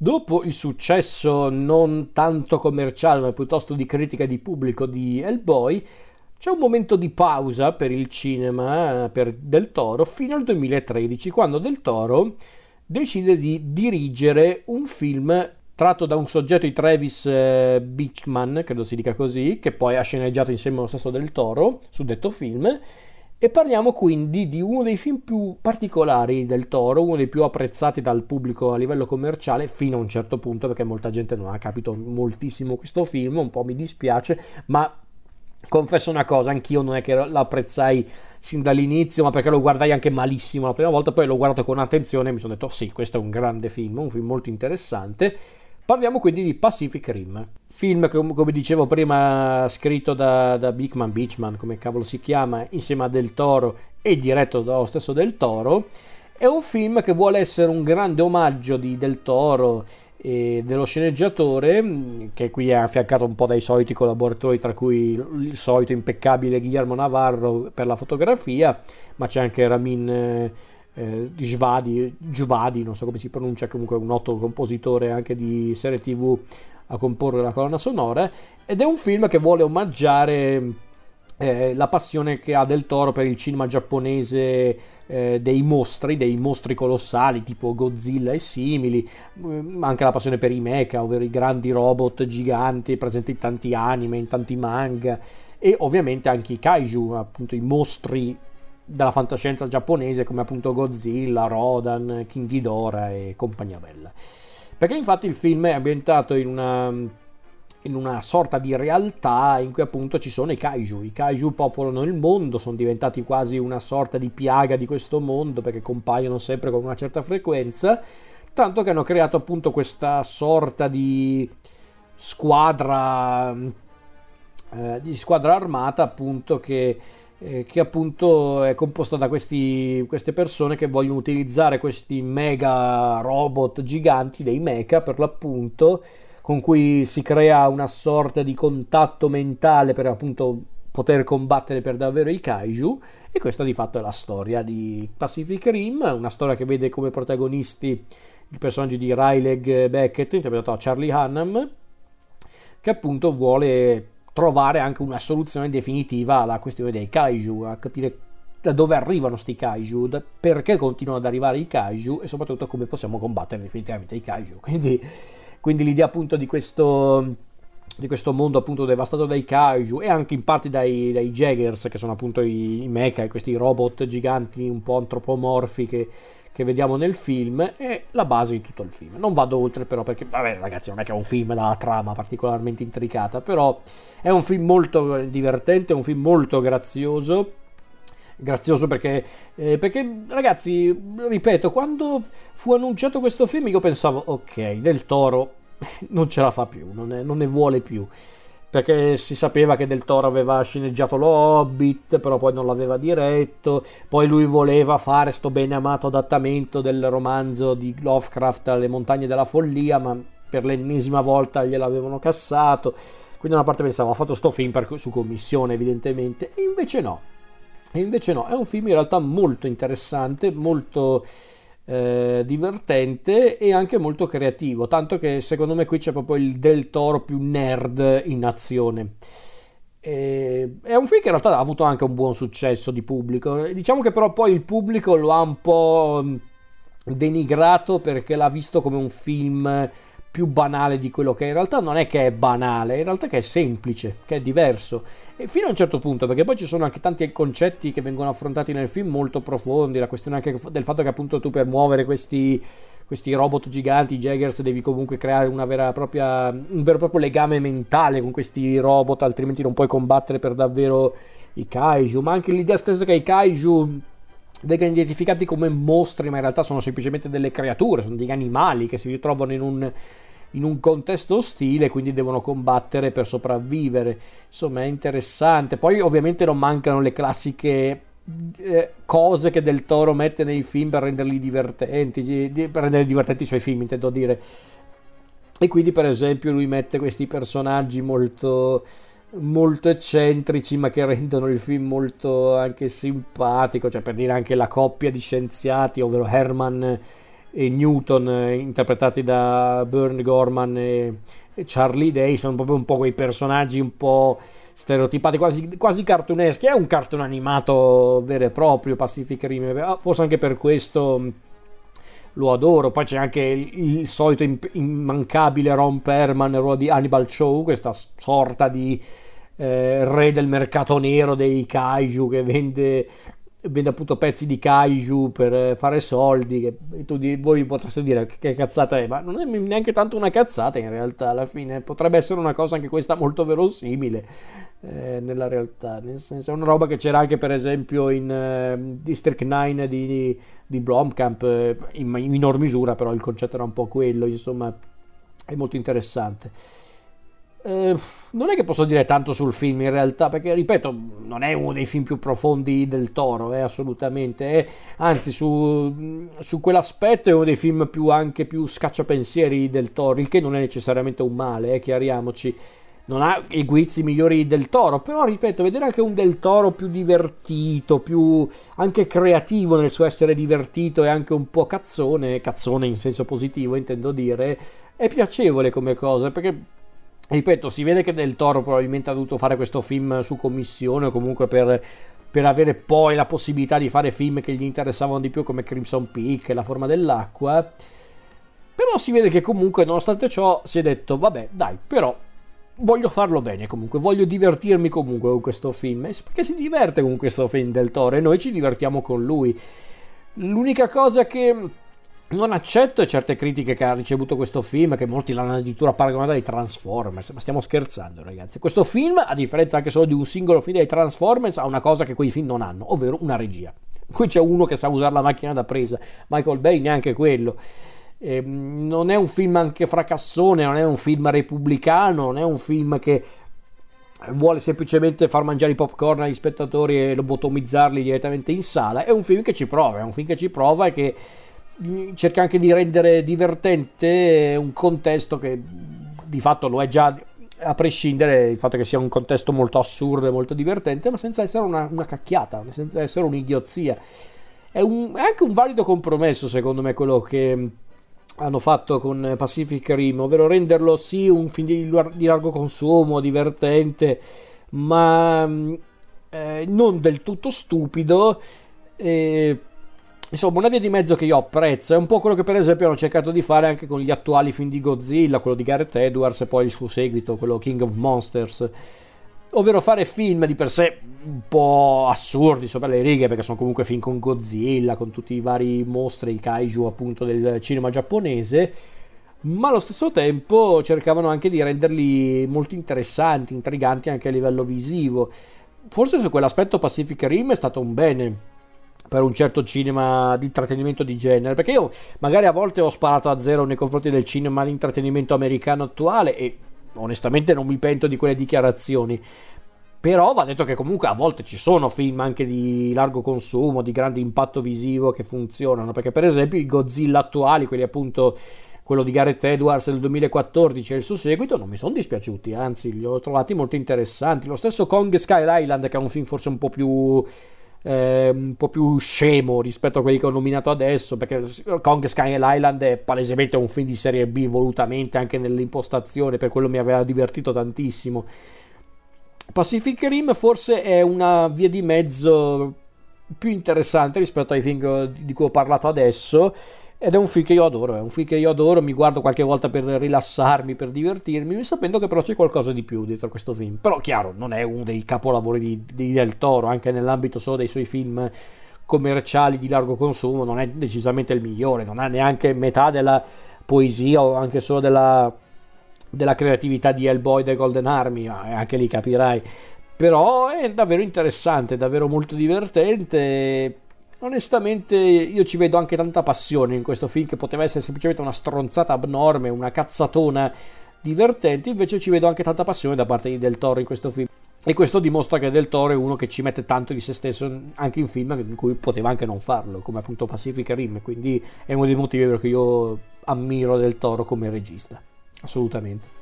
Dopo il successo non tanto commerciale ma piuttosto di critica di pubblico di Hellboy, c'è un momento di pausa per il cinema per Del Toro fino al 2013 quando Del Toro decide di dirigere un film tratto da un soggetto di Travis eh, Beachman, credo si dica così, che poi ha sceneggiato insieme allo stesso Del Toro su detto film e parliamo quindi di uno dei film più particolari del Toro, uno dei più apprezzati dal pubblico a livello commerciale fino a un certo punto perché molta gente non ha capito moltissimo questo film, un po' mi dispiace, ma confesso una cosa, anch'io non è che l'apprezzai sin dall'inizio, ma perché lo guardai anche malissimo la prima volta, poi l'ho guardato con attenzione e mi sono detto sì, questo è un grande film, un film molto interessante Parliamo quindi di Pacific Rim, film che come dicevo prima scritto da, da Bigman Beachman, come cavolo si chiama, insieme a Del Toro e diretto dallo stesso Del Toro. È un film che vuole essere un grande omaggio di Del Toro e dello sceneggiatore, che qui è affiancato un po' dai soliti collaboratori, tra cui il solito impeccabile Guillermo Navarro per la fotografia, ma c'è anche Ramin eh, Jvadi, Jvadi, non so come si pronuncia, comunque un noto compositore anche di serie tv a comporre la colonna sonora, ed è un film che vuole omaggiare eh, la passione che ha Del Toro per il cinema giapponese eh, dei mostri, dei mostri colossali tipo Godzilla e simili, ma eh, anche la passione per i mecha, ovvero i grandi robot giganti presenti in tanti anime, in tanti manga e ovviamente anche i kaiju, appunto i mostri della fantascienza giapponese come appunto Godzilla, Rodan, King Ghidorah e compagnia bella. Perché infatti il film è ambientato in una, in una sorta di realtà in cui appunto ci sono i kaiju. I kaiju popolano il mondo, sono diventati quasi una sorta di piaga di questo mondo perché compaiono sempre con una certa frequenza, tanto che hanno creato appunto questa sorta di squadra, eh, di squadra armata appunto che eh, che appunto è composta da questi, queste persone che vogliono utilizzare questi mega robot giganti, dei mecha per l'appunto, con cui si crea una sorta di contatto mentale per appunto poter combattere per davvero i kaiju. E questa di fatto è la storia di Pacific Rim, una storia che vede come protagonisti il personaggio di Riley Beckett interpretato da Charlie Hunnam che appunto vuole trovare anche una soluzione definitiva alla questione dei kaiju, a capire da dove arrivano questi kaiju, perché continuano ad arrivare i kaiju e soprattutto come possiamo combattere definitivamente i kaiju. Quindi, quindi l'idea appunto di questo, di questo mondo appunto devastato dai kaiju e anche in parte dai, dai Jaggers che sono appunto i, i mecha, questi robot giganti un po' antropomorfi che che vediamo nel film è la base di tutto il film. Non vado oltre però perché, vabbè ragazzi, non è che è un film dalla trama particolarmente intricata, però è un film molto divertente, è un film molto grazioso. Grazioso perché, eh, perché, ragazzi, ripeto, quando fu annunciato questo film io pensavo, ok, del toro non ce la fa più, non, è, non ne vuole più perché si sapeva che Del Toro aveva sceneggiato lo Hobbit, però poi non l'aveva diretto, poi lui voleva fare sto bene amato adattamento del romanzo di Lovecraft Le montagne della follia, ma per l'ennesima volta gliel'avevano cassato, quindi da una parte pensavo ha fatto sto film per, su commissione evidentemente, e invece no, e invece no, è un film in realtà molto interessante, molto eh, divertente e anche molto creativo, tanto che secondo me qui c'è proprio il Del Toro più nerd in azione. E, è un film che in realtà ha avuto anche un buon successo di pubblico, diciamo che però poi il pubblico lo ha un po' denigrato perché l'ha visto come un film più banale di quello che è. In realtà non è che è banale, in realtà che è semplice, che è diverso. E fino a un certo punto, perché poi ci sono anche tanti concetti che vengono affrontati nel film molto profondi, la questione anche del fatto che appunto tu per muovere questi, questi robot giganti, i Jaggers, devi comunque creare propria, un vero e proprio legame mentale con questi robot, altrimenti non puoi combattere per davvero i kaiju, ma anche l'idea stessa che i kaiju vengano identificati come mostri, ma in realtà sono semplicemente delle creature, sono degli animali che si ritrovano in un, in un contesto ostile, quindi devono combattere per sopravvivere. Insomma, è interessante. Poi, ovviamente, non mancano le classiche eh, cose che Del Toro mette nei film per renderli divertenti, per rendere divertenti i suoi film, intendo dire. E quindi, per esempio, lui mette questi personaggi molto molto eccentrici ma che rendono il film molto anche simpatico cioè per dire anche la coppia di scienziati ovvero Herman e Newton eh, interpretati da Bern Gorman e, Charlie Day sono proprio un po' quei personaggi un po' stereotipati quasi, quasi cartuneschi. È un cartone animato vero e proprio Pacific Rim. Ah, forse anche per questo lo adoro. Poi c'è anche il, il solito immancabile Ron Perman il ruolo di Hannibal Chow questa sorta di eh, re del mercato nero dei kaiju che vende vende appunto pezzi di kaiju per eh, fare soldi che tu, voi potreste dire che cazzata è ma non è neanche tanto una cazzata in realtà alla fine potrebbe essere una cosa anche questa molto verosimile eh, nella realtà nel senso è una roba che c'era anche per esempio in eh, District 9 di, di Blomkamp eh, in minor misura però il concetto era un po' quello insomma è molto interessante eh, non è che posso dire tanto sul film in realtà, perché ripeto, non è uno dei film più profondi del Toro, eh, assolutamente. Eh. Anzi, su, su, quell'aspetto è uno dei film più, anche più scacciapensieri del Toro, il che non è necessariamente un male, eh, chiariamoci. Non ha i guizzi migliori del Toro, però ripeto, vedere anche un del Toro più divertito, più anche creativo nel suo essere divertito e anche un po' cazzone, cazzone in senso positivo intendo dire, è piacevole come cosa, perché ripeto, si vede che Del Toro probabilmente ha dovuto fare questo film su commissione o comunque per, per, avere poi la possibilità di fare film che gli interessavano di più come Crimson Peak e La forma dell'acqua. Però si vede che comunque, nonostante ciò, si è detto, vabbè, dai, però voglio farlo bene comunque, voglio divertirmi comunque con questo film, perché si diverte con questo film del Toro e noi ci divertiamo con lui. L'unica cosa che non accetto certe critiche che ha ricevuto questo film, che molti l'hanno addirittura paragonato ai Transformers, ma stiamo scherzando ragazzi. Questo film, a differenza anche solo di un singolo film dei Transformers, ha una cosa che quei film non hanno, ovvero una regia. Qui c'è uno che sa usare la macchina da presa, Michael Bay neanche quello. Eh, non è un film anche fracassone, non è un film repubblicano, non è un film che vuole semplicemente far mangiare i popcorn agli spettatori e lobotomizzarli direttamente in sala. È un film che ci prova, è un film che ci prova e che cerca anche di rendere divertente un contesto che di fatto lo è già a prescindere dal fatto che sia un contesto molto assurdo e molto divertente, ma senza essere una, una cacchiata, senza essere un'idiozia. È, un, è, anche un valido compromesso, secondo me, quello che hanno fatto con Pacific Rim, ovvero renderlo sì un film di, di largo consumo, divertente, ma eh, non del tutto stupido. Eh, Insomma, una via di mezzo che io apprezzo è un po' quello che per esempio hanno cercato di fare anche con gli attuali film di Godzilla, quello di Gareth Edwards e poi il suo seguito, quello King of Monsters. Ovvero fare film di per sé un po' assurdi sopra le righe, perché sono comunque film con Godzilla, con tutti i vari mostri, i kaiju appunto del cinema giapponese, ma allo stesso tempo cercavano anche di renderli molto interessanti, intriganti anche a livello visivo. Forse su quell'aspetto Pacific Rim è stato un bene per un certo cinema di intrattenimento di genere perché io magari a volte ho sparato a zero nei confronti del cinema di intrattenimento americano attuale e onestamente non mi pento di quelle dichiarazioni. Però va detto che comunque a volte ci sono film anche di largo consumo di grande impatto visivo che funzionano perché per esempio i Godzilla attuali quelli appunto quello di Gareth Edwards del 2014 e il suo seguito non mi sono dispiaciuti anzi li ho trovati molto interessanti. Lo stesso Kong Sky Island che è un film forse un po' più un po' più scemo rispetto a quelli che ho nominato adesso, perché Kong Sky Island è palesemente un film di serie B volutamente anche nell'impostazione, per quello mi aveva divertito tantissimo. Pacific Rim forse è una via di mezzo più interessante rispetto ai film di cui ho parlato adesso ed è un film che io adoro, è un film che io adoro, mi guardo qualche volta per rilassarmi, per divertirmi, sapendo che però c'è qualcosa di più dietro questo film. Però chiaro, non è uno dei capolavori di, di Del Toro, anche nell'ambito solo dei suoi film commerciali di largo consumo, non è decisamente il migliore, non ha neanche metà della poesia o anche solo della, della creatività di Hellboy The Golden Army, anche lì capirai. Però è davvero interessante, davvero molto divertente Onestamente io ci vedo anche tanta passione in questo film che poteva essere semplicemente una stronzata abnorme, una cazzatona divertente, invece ci vedo anche tanta passione da parte di Del Toro in questo film. E questo dimostra che Del Toro è uno che ci mette tanto di se stesso anche in film in cui poteva anche non farlo, come appunto Pacific Rim, quindi è uno dei motivi per cui io ammiro Del Toro come regista, assolutamente.